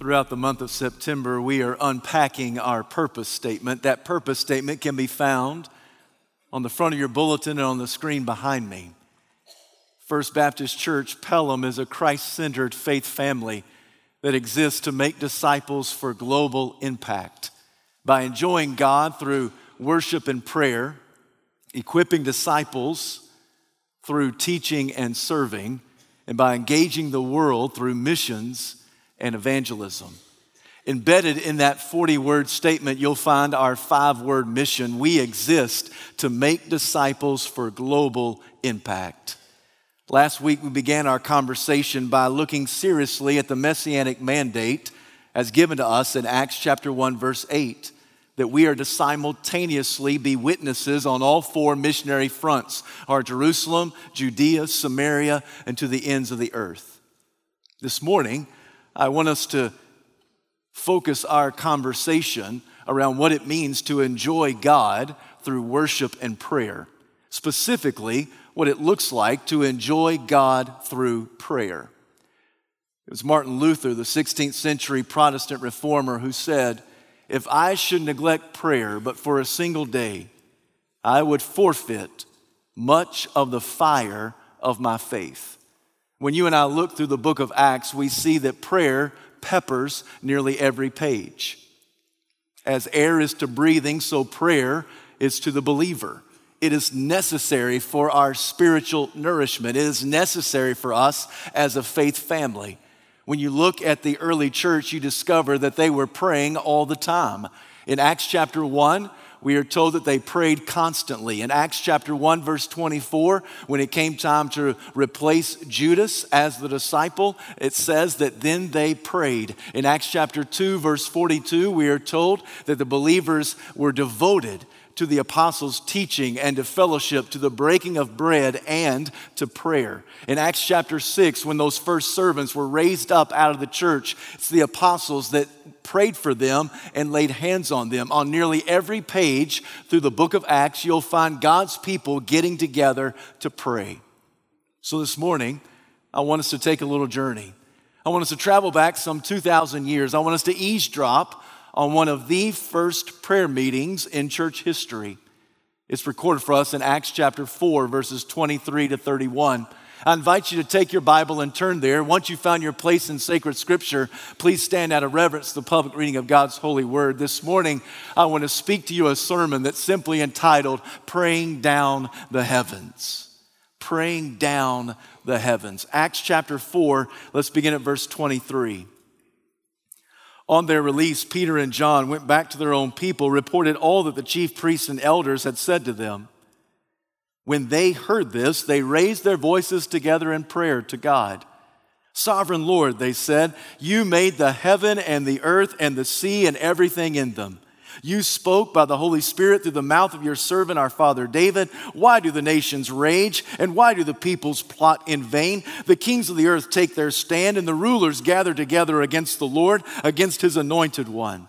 Throughout the month of September, we are unpacking our purpose statement. That purpose statement can be found on the front of your bulletin and on the screen behind me. First Baptist Church Pelham is a Christ centered faith family that exists to make disciples for global impact by enjoying God through worship and prayer, equipping disciples through teaching and serving, and by engaging the world through missions and evangelism. Embedded in that 40 word statement, you'll find our five word mission. We exist to make disciples for global impact. Last week, we began our conversation by looking seriously at the messianic mandate as given to us in Acts chapter 1, verse 8 that we are to simultaneously be witnesses on all four missionary fronts our Jerusalem, Judea, Samaria, and to the ends of the earth. This morning, I want us to focus our conversation around what it means to enjoy God through worship and prayer. Specifically, what it looks like to enjoy God through prayer. It was Martin Luther, the 16th century Protestant reformer, who said, If I should neglect prayer but for a single day, I would forfeit much of the fire of my faith. When you and I look through the book of Acts, we see that prayer peppers nearly every page. As air is to breathing, so prayer is to the believer. It is necessary for our spiritual nourishment. It is necessary for us as a faith family. When you look at the early church, you discover that they were praying all the time. In Acts chapter 1, we are told that they prayed constantly. In Acts chapter 1, verse 24, when it came time to replace Judas as the disciple, it says that then they prayed. In Acts chapter 2, verse 42, we are told that the believers were devoted to the apostles' teaching and to fellowship, to the breaking of bread and to prayer. In Acts chapter 6, when those first servants were raised up out of the church, it's the apostles that prayed for them and laid hands on them. On nearly every page through the book of Acts, you'll find God's people getting together to pray. So this morning, I want us to take a little journey. I want us to travel back some 2,000 years. I want us to eavesdrop on one of the first prayer meetings in church history. It's recorded for us in Acts chapter 4, verses 23 to 31. I invite you to take your Bible and turn there. Once you've found your place in sacred scripture, please stand out of reverence the public reading of God's holy word. This morning, I want to speak to you a sermon that's simply entitled Praying Down the Heavens. Praying Down the Heavens. Acts chapter 4, let's begin at verse 23. On their release, Peter and John went back to their own people, reported all that the chief priests and elders had said to them. When they heard this, they raised their voices together in prayer to God. Sovereign Lord, they said, you made the heaven and the earth and the sea and everything in them. You spoke by the Holy Spirit through the mouth of your servant, our father David. Why do the nations rage and why do the peoples plot in vain? The kings of the earth take their stand and the rulers gather together against the Lord, against his anointed one.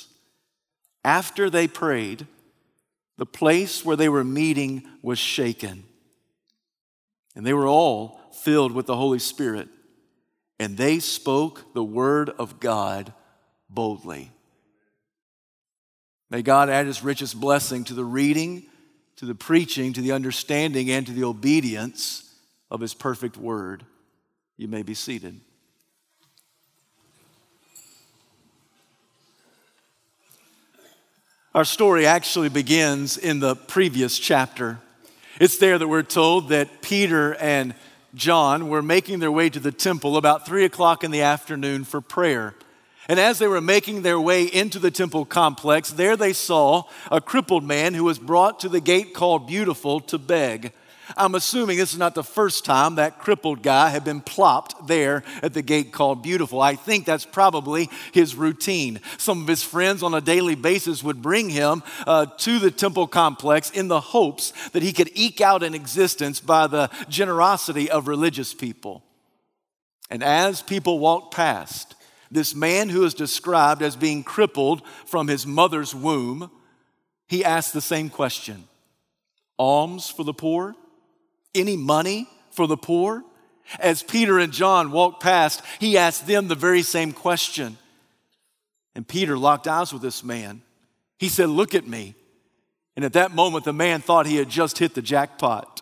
After they prayed, the place where they were meeting was shaken. And they were all filled with the Holy Spirit. And they spoke the word of God boldly. May God add his richest blessing to the reading, to the preaching, to the understanding, and to the obedience of his perfect word. You may be seated. Our story actually begins in the previous chapter. It's there that we're told that Peter and John were making their way to the temple about three o'clock in the afternoon for prayer. And as they were making their way into the temple complex, there they saw a crippled man who was brought to the gate called Beautiful to beg. I'm assuming this is not the first time that crippled guy had been plopped there at the gate called Beautiful. I think that's probably his routine. Some of his friends on a daily basis would bring him uh, to the temple complex in the hopes that he could eke out an existence by the generosity of religious people. And as people walked past, this man who is described as being crippled from his mother's womb, he asked the same question Alms for the poor? Any money for the poor? As Peter and John walked past, he asked them the very same question. And Peter locked eyes with this man. He said, Look at me. And at that moment, the man thought he had just hit the jackpot.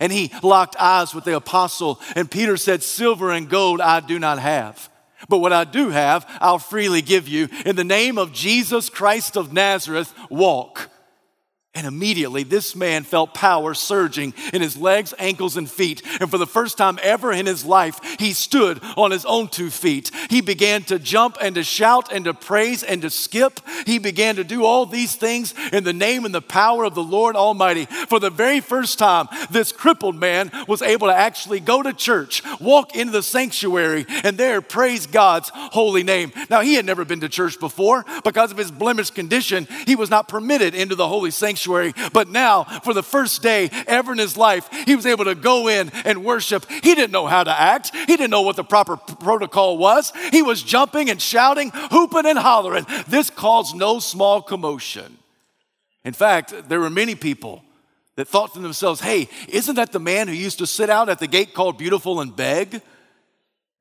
And he locked eyes with the apostle. And Peter said, Silver and gold I do not have. But what I do have, I'll freely give you. In the name of Jesus Christ of Nazareth, walk. And immediately this man felt power surging in his legs, ankles, and feet. And for the first time ever in his life, he stood on his own two feet. He began to jump and to shout and to praise and to skip. He began to do all these things in the name and the power of the Lord Almighty. For the very first time, this crippled man was able to actually go to church, walk into the sanctuary, and there praise God's holy name. Now, he had never been to church before because of his blemished condition. He was not permitted into the holy sanctuary sanctuary. But now, for the first day ever in his life, he was able to go in and worship. He didn't know how to act, he didn't know what the proper protocol was. He was jumping and shouting, hooping and hollering. This caused no small commotion. In fact, there were many people that thought to themselves, hey, isn't that the man who used to sit out at the gate called Beautiful and beg?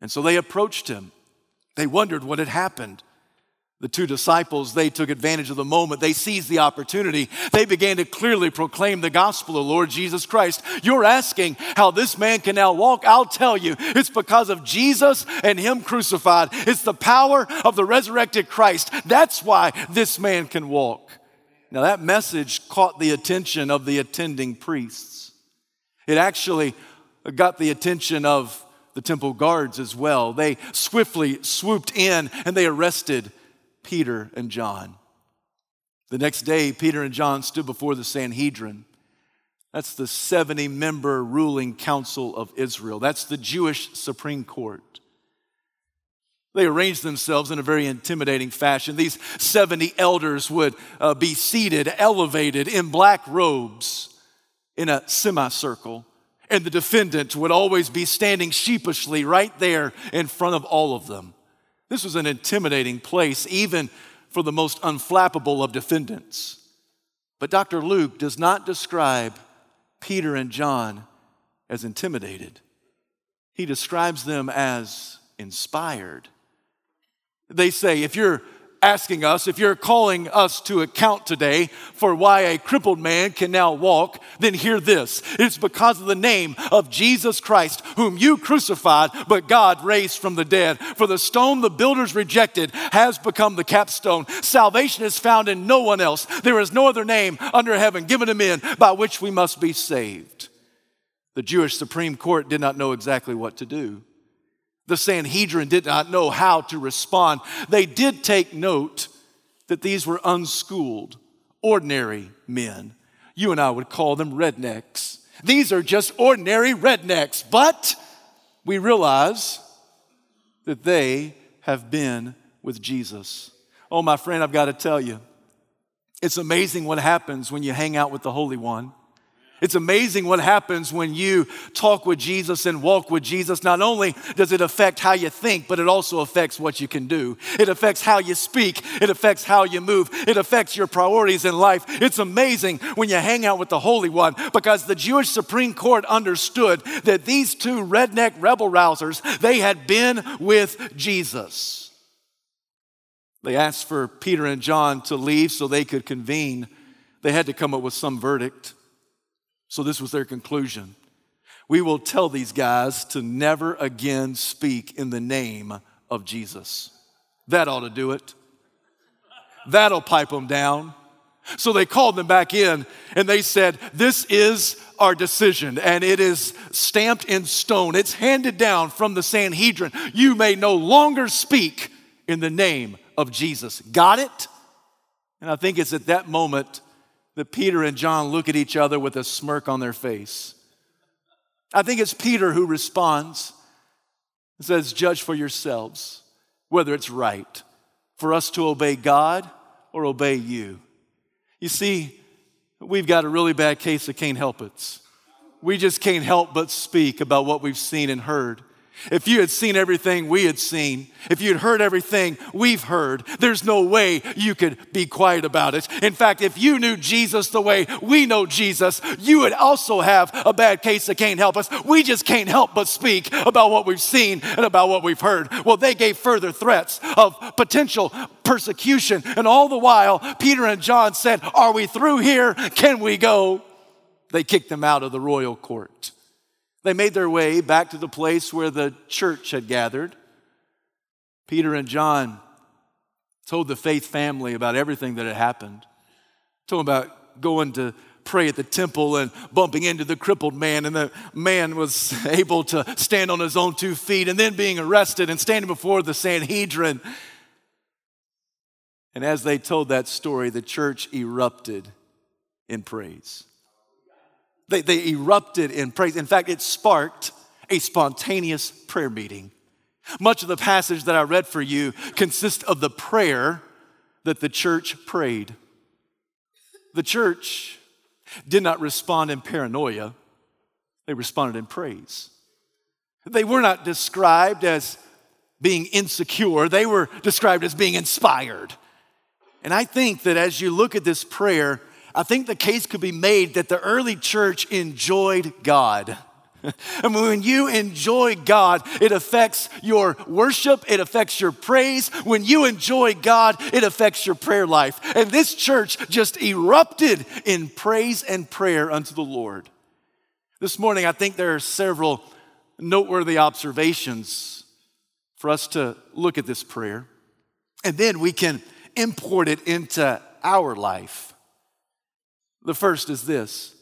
And so they approached him. They wondered what had happened. The two disciples, they took advantage of the moment. They seized the opportunity. They began to clearly proclaim the gospel of Lord Jesus Christ. You're asking how this man can now walk. I'll tell you, it's because of Jesus and Him crucified. It's the power of the resurrected Christ. That's why this man can walk. Now, that message caught the attention of the attending priests. It actually got the attention of the temple guards as well. They swiftly swooped in and they arrested Peter and John. The next day, Peter and John stood before the Sanhedrin. That's the 70 member ruling council of Israel. That's the Jewish Supreme Court. They arranged themselves in a very intimidating fashion. These 70 elders would uh, be seated, elevated in black robes in a semicircle, and the defendant would always be standing sheepishly right there in front of all of them. This was an intimidating place, even for the most unflappable of defendants. But Dr. Luke does not describe Peter and John as intimidated, he describes them as inspired. They say, if you're asking us, if you're calling us to account today for why a crippled man can now walk, then hear this. It's because of the name of Jesus Christ, whom you crucified, but God raised from the dead. For the stone the builders rejected has become the capstone. Salvation is found in no one else. There is no other name under heaven given to men by which we must be saved. The Jewish Supreme Court did not know exactly what to do. The Sanhedrin did not know how to respond. They did take note that these were unschooled, ordinary men. You and I would call them rednecks. These are just ordinary rednecks, but we realize that they have been with Jesus. Oh, my friend, I've got to tell you, it's amazing what happens when you hang out with the Holy One. It's amazing what happens when you talk with Jesus and walk with Jesus. Not only does it affect how you think, but it also affects what you can do. It affects how you speak, it affects how you move, it affects your priorities in life. It's amazing when you hang out with the Holy One because the Jewish Supreme Court understood that these two redneck rebel rousers, they had been with Jesus. They asked for Peter and John to leave so they could convene. They had to come up with some verdict. So, this was their conclusion. We will tell these guys to never again speak in the name of Jesus. That ought to do it. That'll pipe them down. So they called them back in and they said, This is our decision, and it is stamped in stone. It's handed down from the Sanhedrin. You may no longer speak in the name of Jesus. Got it? And I think it's at that moment that Peter and John look at each other with a smirk on their face. I think it's Peter who responds and says, Judge for yourselves whether it's right for us to obey God or obey you. You see, we've got a really bad case of can't help it. We just can't help but speak about what we've seen and heard. If you had seen everything we had seen, if you had heard everything we've heard, there's no way you could be quiet about it. In fact, if you knew Jesus the way we know Jesus, you would also have a bad case that can't help us. We just can't help but speak about what we've seen and about what we've heard. Well, they gave further threats of potential persecution, and all the while, Peter and John said, Are we through here? Can we go? They kicked them out of the royal court. They made their way back to the place where the church had gathered. Peter and John told the faith family about everything that had happened. Told them about going to pray at the temple and bumping into the crippled man, and the man was able to stand on his own two feet, and then being arrested and standing before the Sanhedrin. And as they told that story, the church erupted in praise. They, they erupted in praise. In fact, it sparked a spontaneous prayer meeting. Much of the passage that I read for you consists of the prayer that the church prayed. The church did not respond in paranoia, they responded in praise. They were not described as being insecure, they were described as being inspired. And I think that as you look at this prayer, I think the case could be made that the early church enjoyed God. And when you enjoy God, it affects your worship, it affects your praise. When you enjoy God, it affects your prayer life. And this church just erupted in praise and prayer unto the Lord. This morning, I think there are several noteworthy observations for us to look at this prayer. And then we can import it into our life. The first is this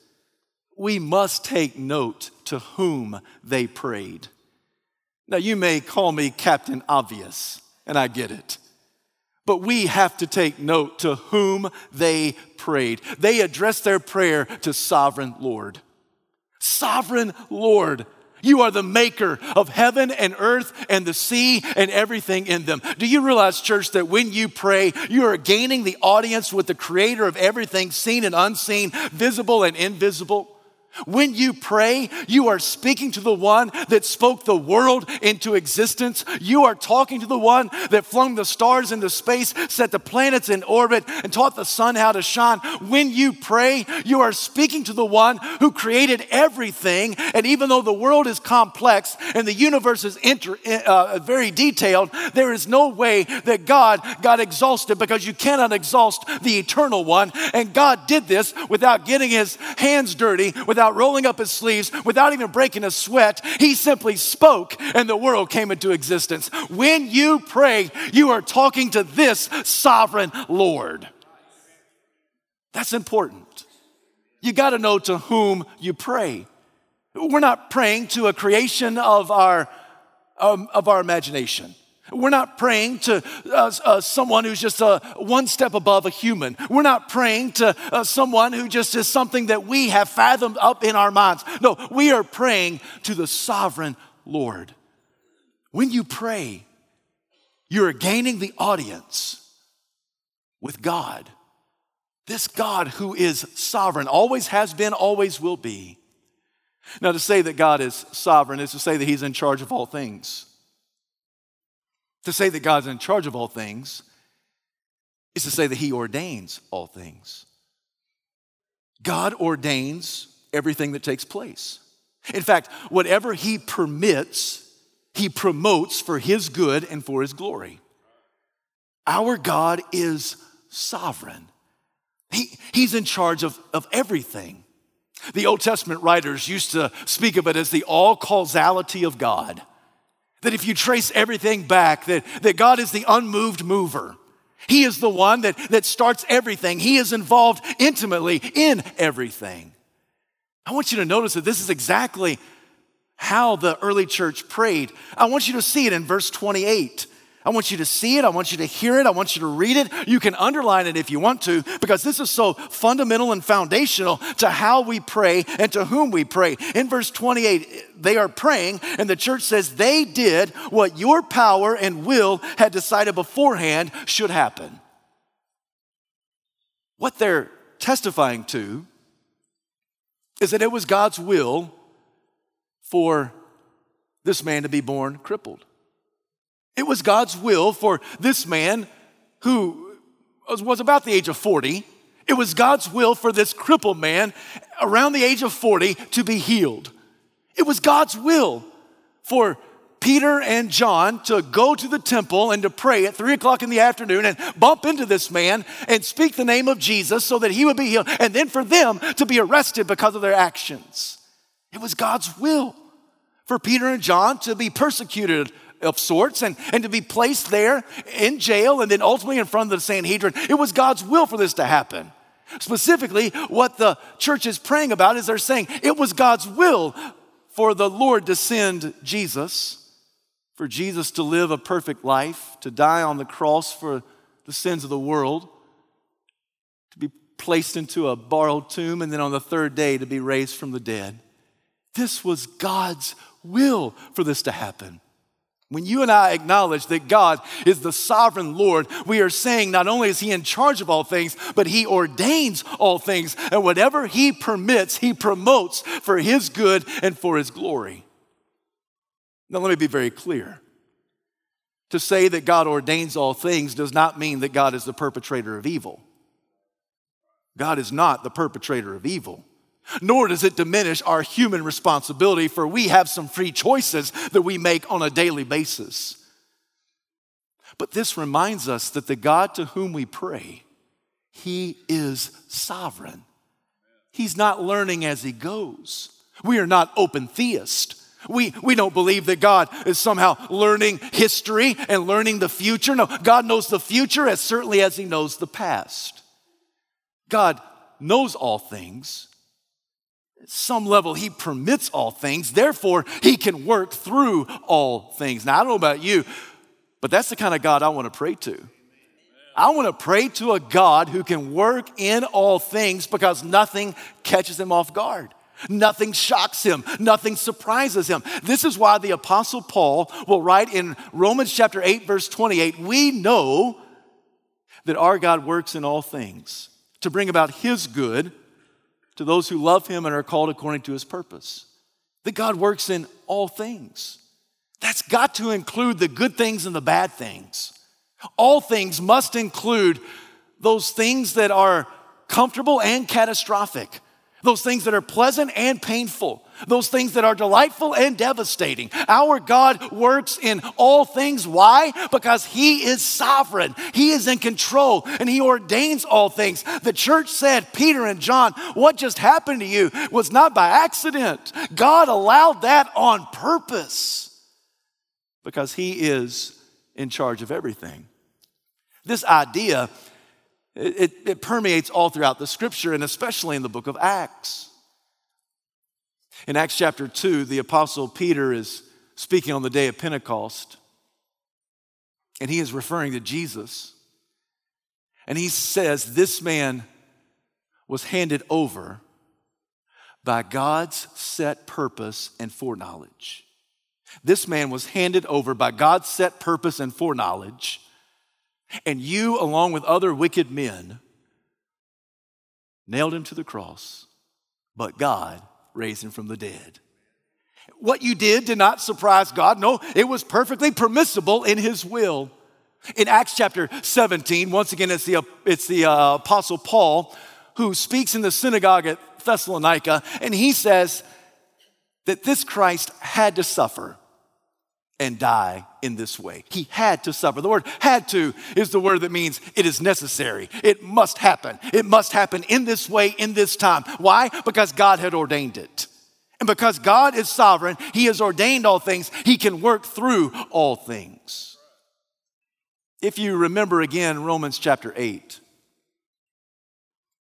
we must take note to whom they prayed. Now, you may call me Captain Obvious, and I get it. But we have to take note to whom they prayed. They addressed their prayer to Sovereign Lord. Sovereign Lord. You are the maker of heaven and earth and the sea and everything in them. Do you realize, church, that when you pray, you are gaining the audience with the creator of everything seen and unseen, visible and invisible? When you pray, you are speaking to the one that spoke the world into existence. You are talking to the one that flung the stars into space, set the planets in orbit, and taught the sun how to shine. When you pray, you are speaking to the one who created everything. And even though the world is complex and the universe is inter, uh, very detailed, there is no way that God got exhausted because you cannot exhaust the eternal one. And God did this without getting his hands dirty, without without rolling up his sleeves, without even breaking a sweat. He simply spoke and the world came into existence. When you pray, you are talking to this sovereign Lord. That's important. You got to know to whom you pray. We're not praying to a creation of our, um, of our imagination. We're not praying to uh, uh, someone who's just uh, one step above a human. We're not praying to uh, someone who just is something that we have fathomed up in our minds. No, we are praying to the sovereign Lord. When you pray, you're gaining the audience with God. This God who is sovereign, always has been, always will be. Now, to say that God is sovereign is to say that He's in charge of all things. To say that God's in charge of all things is to say that He ordains all things. God ordains everything that takes place. In fact, whatever He permits, He promotes for His good and for His glory. Our God is sovereign, he, He's in charge of, of everything. The Old Testament writers used to speak of it as the all causality of God. That if you trace everything back, that, that God is the unmoved mover. He is the one that, that starts everything. He is involved intimately in everything. I want you to notice that this is exactly how the early church prayed. I want you to see it in verse 28. I want you to see it. I want you to hear it. I want you to read it. You can underline it if you want to, because this is so fundamental and foundational to how we pray and to whom we pray. In verse 28, they are praying, and the church says they did what your power and will had decided beforehand should happen. What they're testifying to is that it was God's will for this man to be born crippled. It was God's will for this man who was about the age of 40. It was God's will for this crippled man around the age of 40 to be healed. It was God's will for Peter and John to go to the temple and to pray at three o'clock in the afternoon and bump into this man and speak the name of Jesus so that he would be healed, and then for them to be arrested because of their actions. It was God's will for Peter and John to be persecuted of sorts and, and to be placed there in jail and then ultimately in front of the Sanhedrin. It was God's will for this to happen. Specifically, what the church is praying about is they're saying it was God's will for the Lord to send Jesus, for Jesus to live a perfect life, to die on the cross for the sins of the world, to be placed into a borrowed tomb, and then on the third day to be raised from the dead. This was God's will for this to happen. When you and I acknowledge that God is the sovereign Lord, we are saying not only is He in charge of all things, but He ordains all things. And whatever He permits, He promotes for His good and for His glory. Now, let me be very clear. To say that God ordains all things does not mean that God is the perpetrator of evil. God is not the perpetrator of evil nor does it diminish our human responsibility, for we have some free choices that we make on a daily basis. But this reminds us that the God to whom we pray, He is sovereign. He's not learning as He goes. We are not open theists. We, we don't believe that God is somehow learning history and learning the future. No, God knows the future as certainly as He knows the past. God knows all things some level, He permits all things. Therefore, He can work through all things. Now, I don't know about you, but that's the kind of God I want to pray to. I want to pray to a God who can work in all things because nothing catches him off guard. Nothing shocks him. Nothing surprises him. This is why the Apostle Paul will write in Romans chapter 8, verse 28 We know that our God works in all things to bring about his good to those who love him and are called according to his purpose. That God works in all things. That's got to include the good things and the bad things. All things must include those things that are comfortable and catastrophic, those things that are pleasant and painful, those things that are delightful and devastating. Our God works in all things. Why? Because He is sovereign, He is in control, and He ordains all things. The church said, Peter and John, what just happened to you was not by accident. God allowed that on purpose because He is in charge of everything. This idea, it, it, permeates all throughout the scripture and especially in the book of Acts. In Acts chapter 2, the apostle Peter is speaking on the day of Pentecost, and he is referring to Jesus. And he says, This man was handed over by God's set purpose and foreknowledge. This man was handed over by God's set purpose and foreknowledge, and you, along with other wicked men, nailed him to the cross, but God raised him from the dead. What you did did not surprise God. No, it was perfectly permissible in his will. In Acts chapter 17, once again, it's the, it's the uh, Apostle Paul who speaks in the synagogue at Thessalonica, and he says that this Christ had to suffer and die in this way. He had to suffer. The word had to is the word that means it is necessary. It must happen. It must happen in this way, in this time. Why? Because God had ordained it. And because God is sovereign, He has ordained all things, He can work through all things. If you remember again Romans chapter 8,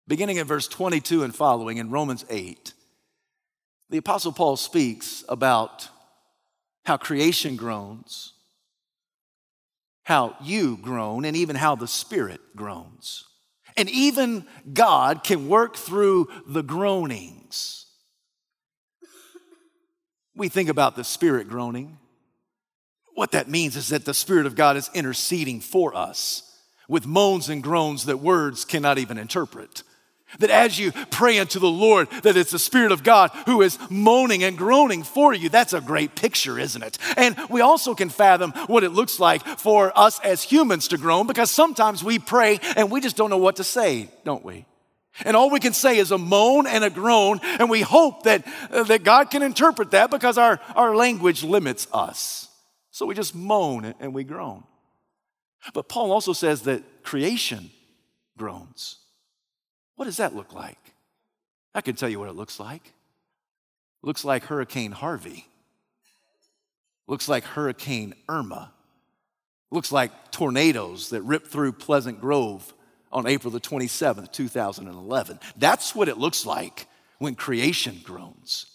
beginning at verse 22 and following in Romans 8, the Apostle Paul speaks about how creation groans how you groan and even how the Spirit groans. And even God can work through the groanings. We think about the Spirit groaning. What that means is that the Spirit of God is interceding for us with moans and groans that words cannot even interpret. That as you pray unto the Lord, that it's the Spirit of God who is moaning and groaning for you. That's a great picture, isn't it? And we also can fathom what it looks like for us as humans to groan because sometimes we pray and we just don't know what to say, don't we? And all we can say is a moan and a groan, and we hope that, uh, that God can interpret that because our, our language limits us. So we just moan and we groan. But Paul also says that creation groans. What does that look like? I can tell you what it looks like. Looks like Hurricane Harvey. Looks like Hurricane Irma. Looks like tornadoes that ripped through Pleasant Grove on April the 27th, 2011. That's what it looks like when creation groans.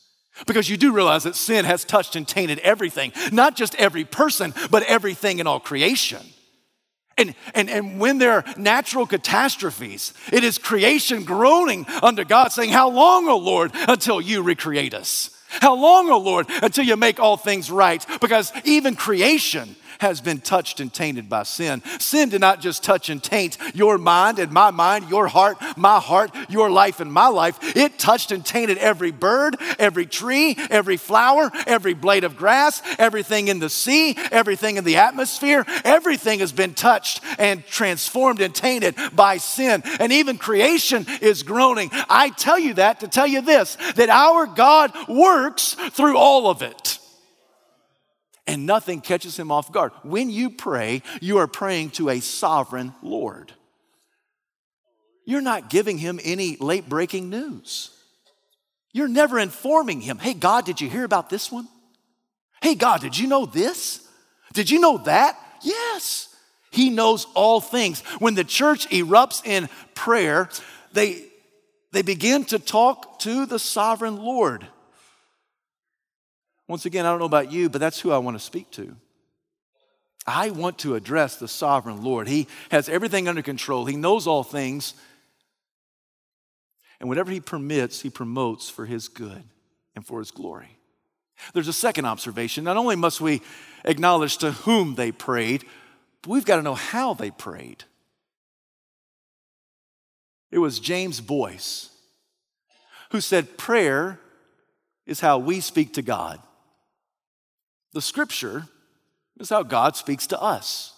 Because you do realize that sin has touched and tainted everything, not just every person, but everything in all creation. And, and, and when there are natural catastrophes, it is creation groaning unto God, saying, How long, O Lord, until you recreate us? How long, O Lord, until you make all things right? Because even creation has been touched and tainted by sin. Sin did not just touch and taint your mind and my mind, your heart, my heart, your life and my life. It touched and tainted every bird, every tree, every flower, every blade of grass, everything in the sea, everything in the atmosphere. Everything has been touched and transformed and tainted by sin. And even creation is groaning. I tell you that to tell you this that our God works through all of it and nothing catches him off guard. When you pray, you are praying to a sovereign Lord. You're not giving him any late breaking news. You're never informing him, hey, God, did you hear about this one? Hey, God, did you know this? Did you know that? Yes. He knows all things. When the church erupts in prayer, they, they begin to talk to the sovereign Lord. Once again, I don't know about you, but that's who I want to speak to. I want to address the sovereign Lord. He has everything under control, He knows all things. And whatever He permits, He promotes for His good and for His glory. There's a second observation. Not only must we acknowledge to whom they prayed, but we've got to know how they prayed. It was James Boice who said, Prayer is how we speak to God. The scripture is how God speaks to us.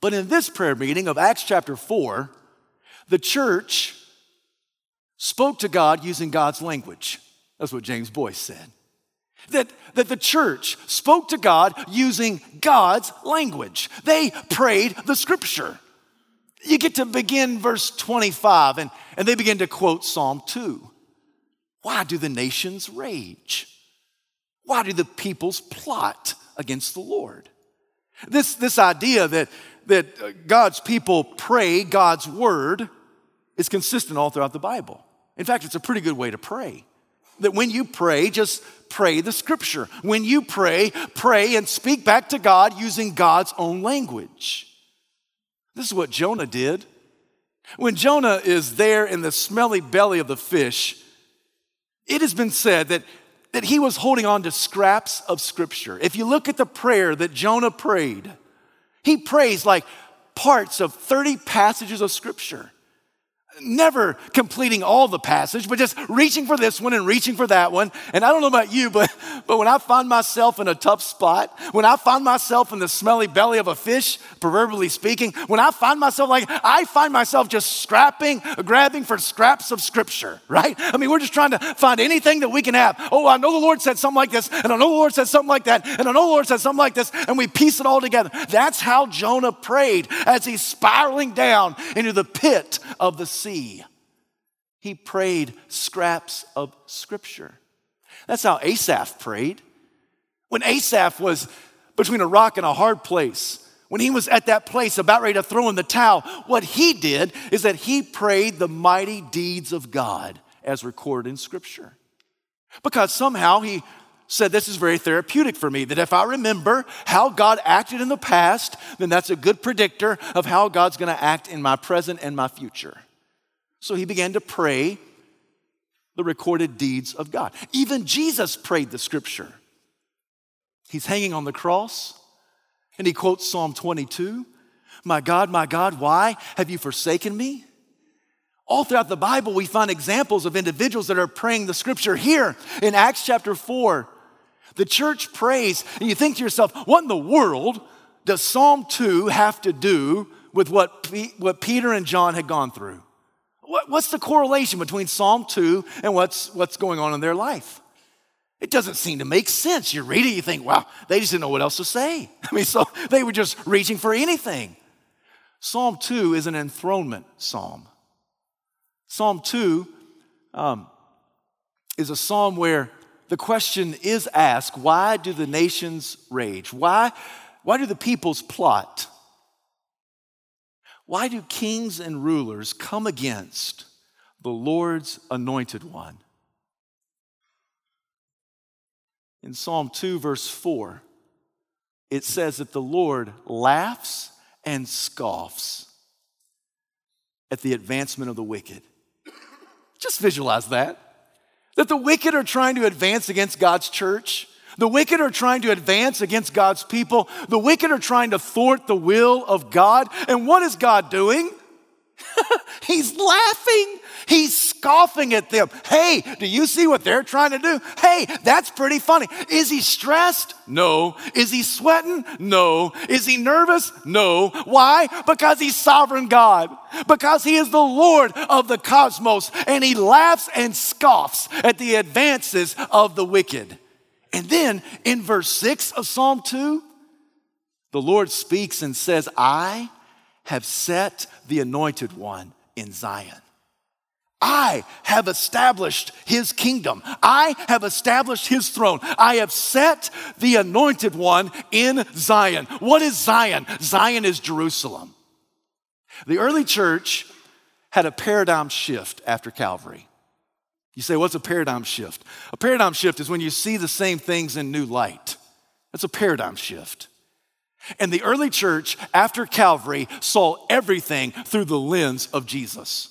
But in this prayer meeting of Acts chapter 4, the church spoke to God using God's language. That's what James Boice said. That, that the church spoke to God using God's language. They prayed the scripture. You get to begin verse 25, and, and they begin to quote Psalm 2. Why do the nations rage? Why do the peoples plot against the Lord? This, this idea that, that uh, God's people pray God's word is consistent all throughout the Bible. In fact, it's a pretty good way to pray. That when you pray, just pray the scripture. When you pray, pray and speak back to God using God's own language. This is what Jonah did. When Jonah is there in the smelly belly of the fish, it has been said that that he was holding on to scraps of scripture. If you look at the prayer that Jonah prayed, he prays like parts of 30 passages of scripture never completing all the passage, but just reaching for this one and reaching for that one. And I don't know about you, but, but when I find myself in a tough spot, when I find myself in the smelly belly of a fish, proverbially speaking, when I find myself like, I find myself just scrapping, grabbing for scraps of scripture, right? I mean, we're just trying to find anything that we can have. Oh, I know the Lord said something like this, and I know the Lord said something like that, and I know the Lord said something like this, and we piece it all together. That's how Jonah prayed as he's spiraling down into the pit of the sea see. He prayed scraps of scripture. That's how Asaph prayed. When Asaph was between a rock and a hard place, when he was at that place about ready to throw in the towel, what he did is that he prayed the mighty deeds of God as recorded in Scripture. Because somehow he said this is very therapeutic for me that if I remember how God acted in the past, then that's a good predictor of how God's going to act in my present and my future. So he began to pray the recorded deeds of God. Even Jesus prayed the scripture. He's hanging on the cross and he quotes Psalm 22 My God, my God, why have you forsaken me? All throughout the Bible, we find examples of individuals that are praying the scripture. Here in Acts chapter 4, the church prays, and you think to yourself, what in the world does Psalm 2 have to do with what, what Peter and John had gone through? What, what's the correlation between Psalm 2 and what's, what's going on in their life? It doesn't seem to make sense. You read it, you think, wow, they just didn't know what else to say. I mean, so they were just reaching for anything. Psalm 2 is an enthronement psalm. Psalm 2 um, is a psalm where the question is asked why do the nations rage? Why, why do the peoples plot? Why do kings and rulers come against the Lord's anointed one? In Psalm 2, verse 4, it says that the Lord laughs and scoffs at the advancement of the wicked. Just visualize that. That the wicked are trying to advance against God's church. The wicked are trying to advance against God's people. The wicked are trying to thwart the will of God. And what is God doing? He's laughing. He's scoffing at them. Hey, do you see what they're trying to do? Hey, that's pretty funny. Is he stressed? No. Is he sweating? No. Is he nervous? No. Why? Because he's sovereign God. Because he is the Lord of the cosmos and he laughs and scoffs at the advances of the wicked. And then in verse 6 of Psalm 2, the Lord speaks and says, I have set the anointed one in Zion. I have established his kingdom. I have established his throne. I have set the anointed one in Zion. What is Zion? Zion is Jerusalem. The early church had a paradigm shift after Calvary. You say, what's a paradigm shift? A paradigm shift is when you see the same things in new light. That's a paradigm shift. And the early church, after Calvary, saw everything through the lens of Jesus.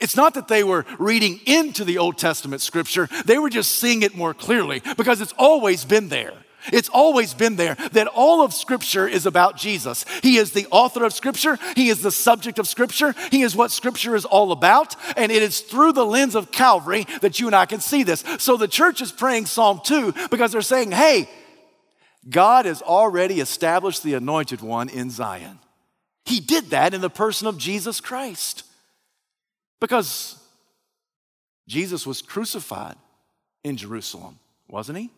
It's not that they were reading into the Old Testament scripture, they were just seeing it more clearly because it's always been there. It's always been there that all of Scripture is about Jesus. He is the author of Scripture, He is the subject of Scripture, He is what Scripture is all about, and it is through the lens of Calvary that you and I can see this. So the church is praying Psalm 2 because they're saying, hey, God has already established the anointed one in Zion. He did that in the person of Jesus Christ. Because Jesus was crucified in Jerusalem, wasn't he?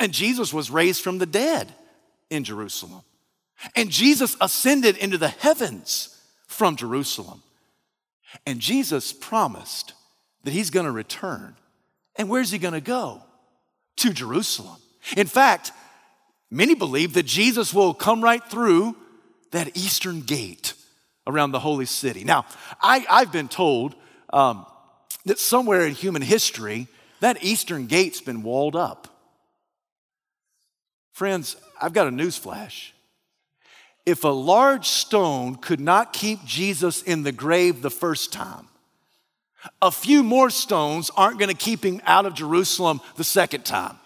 And Jesus was raised from the dead in Jerusalem. And Jesus ascended into the heavens from Jerusalem. And Jesus promised that he's going to return. And where's he going to go? To Jerusalem. In fact, many believe that Jesus will come right through that eastern gate around the holy city. Now, I, have been told um, that somewhere in human history, that eastern gate's been walled up. Friends, I've got a news flash. If a large stone could not keep Jesus in the grave the first time, a few more stones aren't going to keep him out of Jerusalem the second time.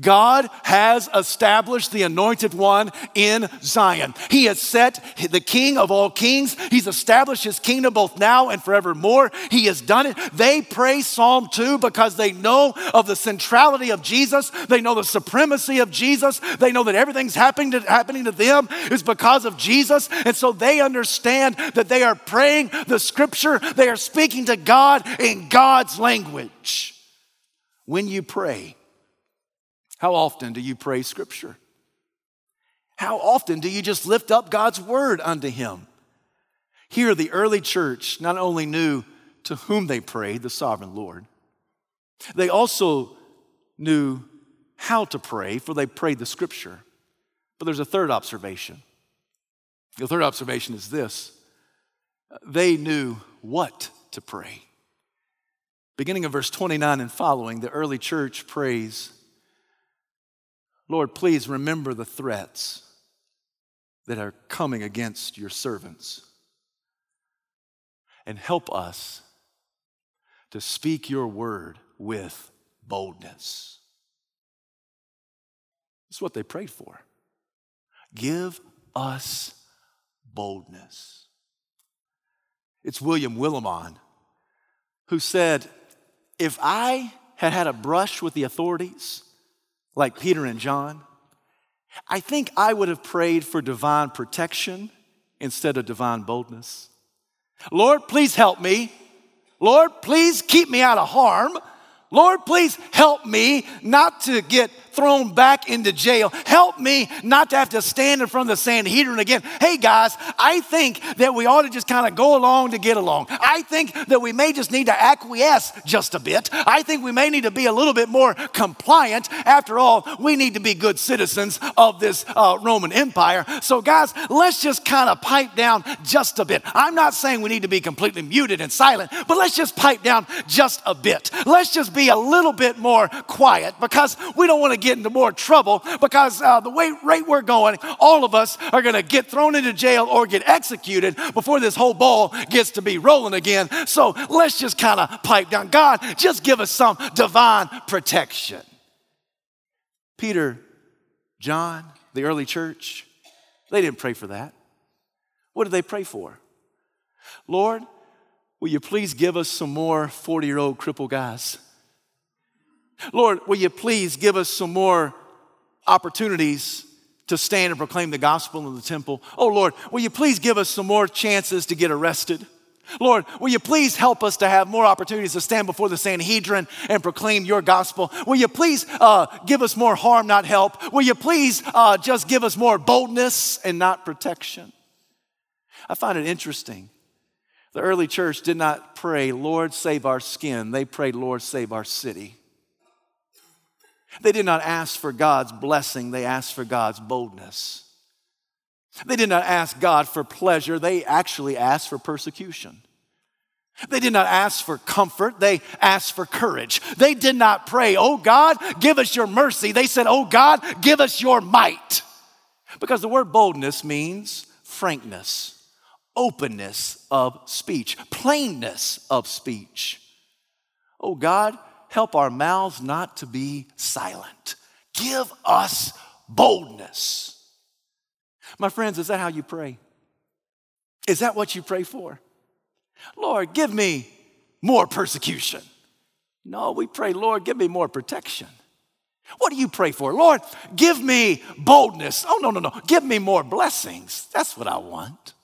God has established the anointed one in Zion. He has set the king of all kings. He's established his kingdom both now and forevermore. He has done it. They pray Psalm 2 because they know of the centrality of Jesus. They know the supremacy of Jesus. They know that everything's happening to, happening to them is because of Jesus. And so they understand that they are praying the scripture. They are speaking to God in God's language. When you pray, how often do you pray scripture? How often do you just lift up God's word unto him? Here, the early church not only knew to whom they prayed, the sovereign Lord, they also knew how to pray, for they prayed the scripture. But there's a third observation. The third observation is this they knew what to pray. Beginning of verse 29 and following, the early church prays, Lord, please remember the threats that are coming against your servants and help us to speak your word with boldness. That's what they prayed for. Give us boldness. It's William Willimon who said, If I had had a brush with the authorities, like Peter and John, I think I would have prayed for divine protection instead of divine boldness. Lord, please help me. Lord, please keep me out of harm. Lord, please help me not to get thrown back into jail. Help me not to have to stand in front of the Sanhedrin again. Hey guys, I think that we ought to just kind of go along to get along. I think that we may just need to acquiesce just a bit. I think we may need to be a little bit more compliant. After all, we need to be good citizens of this uh, Roman Empire. So, guys, let's just kind of pipe down just a bit. I'm not saying we need to be completely muted and silent, but let's just pipe down just a bit. Let's just be a little bit more quiet because we don't want to get into more trouble because uh, the way rate we're going, all of us are going to get thrown into jail or get executed before this whole ball gets to be rolling again. So let's just kind of pipe down. God, just give us some divine protection. Peter, John, the early church, they didn't pray for that. What did they pray for? Lord, will you please give us some more 40 year old cripple guys? Lord, will you please give us some more opportunities to stand and proclaim the gospel in the temple? Oh, Lord, will you please give us some more chances to get arrested? Lord, will you please help us to have more opportunities to stand before the Sanhedrin and proclaim your gospel? Will you please uh, give us more harm, not help? Will you please uh, just give us more boldness and not protection? I find it interesting. The early church did not pray, Lord, save our skin. They prayed, Lord, save our city. They did not ask for God's blessing, they asked for God's boldness. They did not ask God for pleasure, they actually asked for persecution. They did not ask for comfort, they asked for courage. They did not pray, Oh God, give us your mercy. They said, Oh God, give us your might. Because the word boldness means frankness, openness of speech, plainness of speech. Oh God, help our mouths not to be silent. Give us boldness. My friends, is that how you pray? Is that what you pray for? Lord, give me more persecution. No, we pray, Lord, give me more protection. What do you pray for? Lord, give me boldness. Oh, no, no, no. Give me more blessings. That's what I want.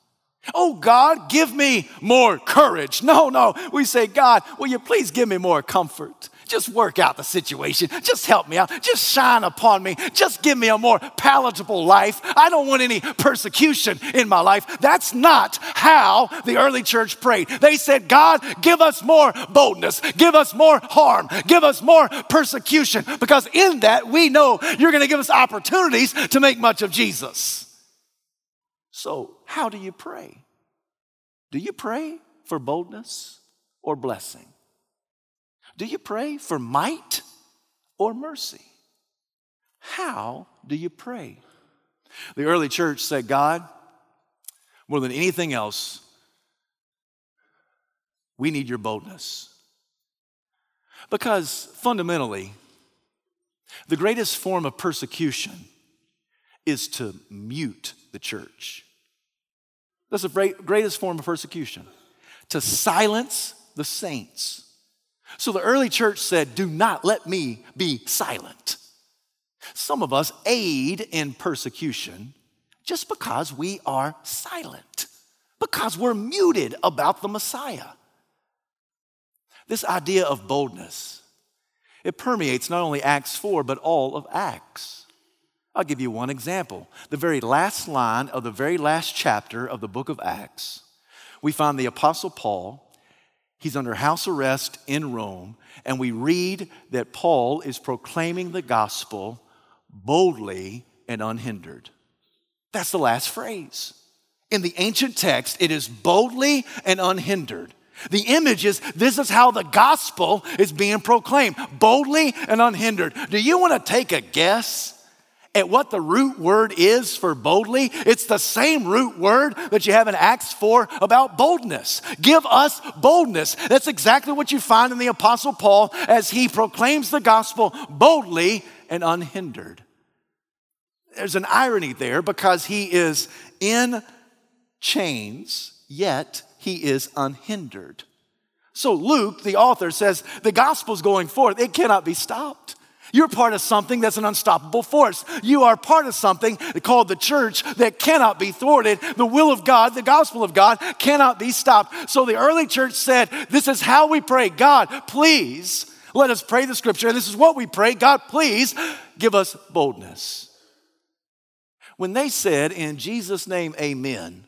Oh, God, give me more courage. No, no. We say, God, will you please give me more comfort? Just work out the situation. Just help me out. Just shine upon me. Just give me a more palatable life. I don't want any persecution in my life. That's not how the early church prayed. They said, God, give us more boldness. Give us more harm. Give us more persecution. Because in that, we know you're going to give us opportunities to make much of Jesus. So, how do you pray? Do you pray for boldness or blessing? Do you pray for might or mercy? How do you pray? The early church said, God, more than anything else, we need your boldness. Because fundamentally, the greatest form of persecution is to mute the church. That's the greatest form of persecution, to silence the saints. So the early church said, Do not let me be silent. Some of us aid in persecution just because we are silent, because we're muted about the Messiah. This idea of boldness, it permeates not only Acts 4, but all of Acts. I'll give you one example. The very last line of the very last chapter of the book of Acts, we find the Apostle Paul He's under house arrest in Rome, and we read that Paul is proclaiming the gospel boldly and unhindered. That's the last phrase. In the ancient text, it is boldly and unhindered. The image is this is how the gospel is being proclaimed boldly and unhindered. Do you want to take a guess at what the root word is for boldly? It's the same root word that you have in Acts 4 about boldness. Give us boldness. That's exactly what you find in the Apostle Paul as he proclaims the gospel boldly and unhindered. There's an irony there because he is in chains, yet he is unhindered. So Luke, the author, says the gospel's going forth, it cannot be stopped. You're part of something that's an unstoppable force. You are part of something called the church that cannot be thwarted. The will of God, the gospel of God, cannot be stopped. So the early church said, This is how we pray. God, please let us pray the scripture. And this is what we pray. God, please give us boldness. When they said, In Jesus' name, amen,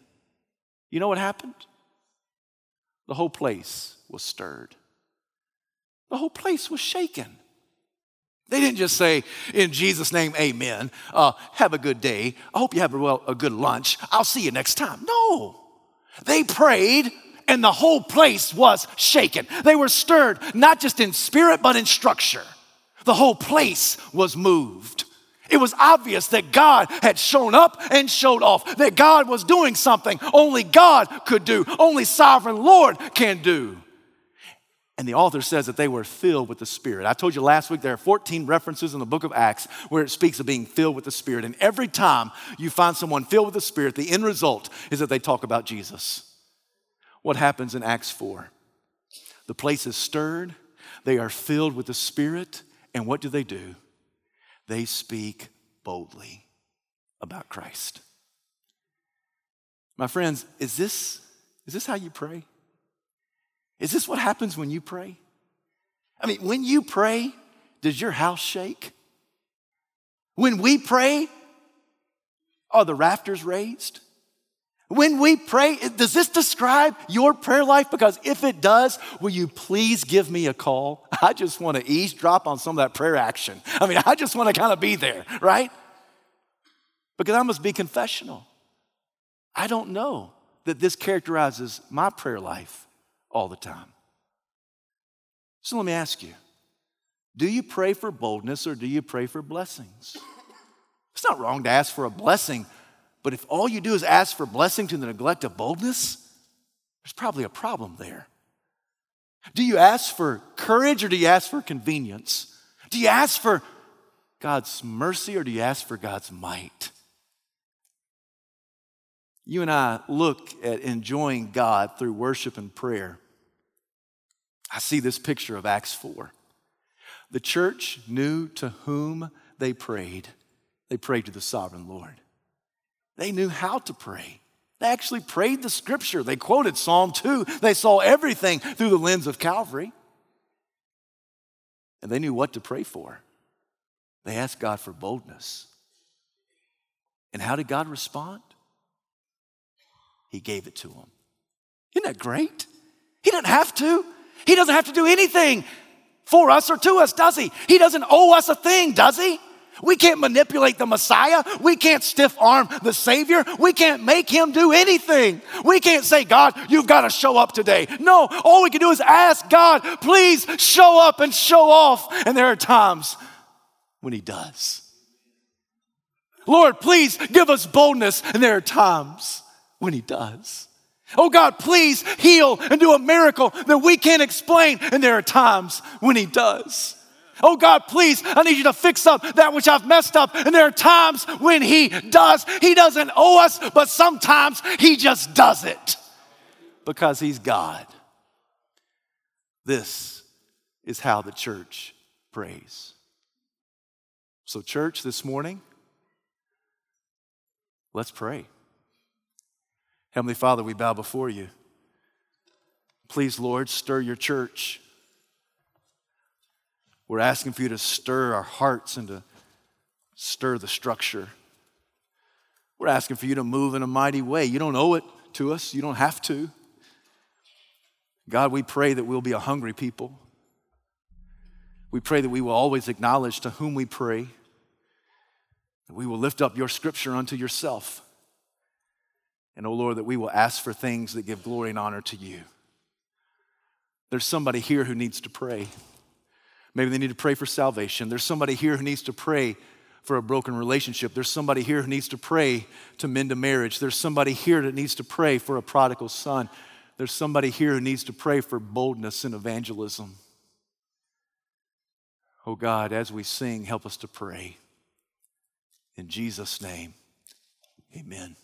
you know what happened? The whole place was stirred, the whole place was shaken. They didn't just say, in Jesus' name, amen. Uh, have a good day. I hope you have a, well, a good lunch. I'll see you next time. No. They prayed and the whole place was shaken. They were stirred, not just in spirit, but in structure. The whole place was moved. It was obvious that God had shown up and showed off, that God was doing something only God could do, only sovereign Lord can do. And the author says that they were filled with the Spirit. I told you last week there are 14 references in the book of Acts where it speaks of being filled with the Spirit. And every time you find someone filled with the Spirit, the end result is that they talk about Jesus. What happens in Acts 4? The place is stirred, they are filled with the Spirit, and what do they do? they speak boldly about Christ. My friends, is this, is this how you pray? Is this what happens when you pray? I mean, when you pray, does your house shake? When we pray, are the rafters raised? When we pray, does this describe your prayer life? Because if it does, will you please give me a call? I just want to eavesdrop on some of that prayer action. I mean, I just want to kind of be there, right? Because I must be confessional. I don't know that this characterizes my prayer life all the time. So let me ask you do you pray for boldness or do you pray for blessings? It's not wrong to ask for a blessing but if all you do is ask for blessing to the neglect of boldness, there's probably a problem there. Do you ask for courage or do you ask for convenience? Do you ask for God's mercy or do you ask for God's might? You and I look at enjoying God through worship and prayer. I see this picture of Acts 4. The church knew to whom they prayed. They prayed to the sovereign Lord. They knew how to pray. They actually prayed the scripture. They quoted Psalm 2. They saw everything through the lens of Calvary. And they knew what to pray for. They asked God for boldness. And how did God respond? He gave it to him. Isn't that great? He didn't have to. He doesn't have to do anything for us or to us, does he? He doesn't owe us a thing, does he? We can't manipulate the Messiah. We can't stiff arm the Savior. We can't make him do anything. We can't say, God, you've got to show up today. No, all we can do is ask God, please show up and show off. And there are times when he does. Lord, please give us boldness. And there are times when he does. Oh God, please heal and do a miracle that we can't explain. And there are times when he does. Oh God, please, I need you to fix up that which I've messed up. And there are times when He does. He doesn't owe us, but sometimes He just does it because He's God. This is how the church prays. So, church, this morning, let's pray. Heavenly Father, we bow before you. Please, Lord, stir your church. We're asking for you to stir our hearts and to stir the structure. We're asking for you to move in a mighty way. You don't owe it to us, you don't have to. God, we pray that we'll be a hungry people. We pray that we will always acknowledge to whom we pray, that we will lift up your scripture unto yourself. And, oh Lord, that we will ask for things that give glory and honor to you. There's somebody here who needs to pray. Maybe they need to pray for salvation. There's somebody here who needs to pray for a broken relationship. There's somebody here who needs to pray to mend a marriage. There's somebody here that needs to pray for a prodigal son. There's somebody here who needs to pray for boldness in evangelism. Oh God, as we sing, help us to pray. In Jesus' name, amen.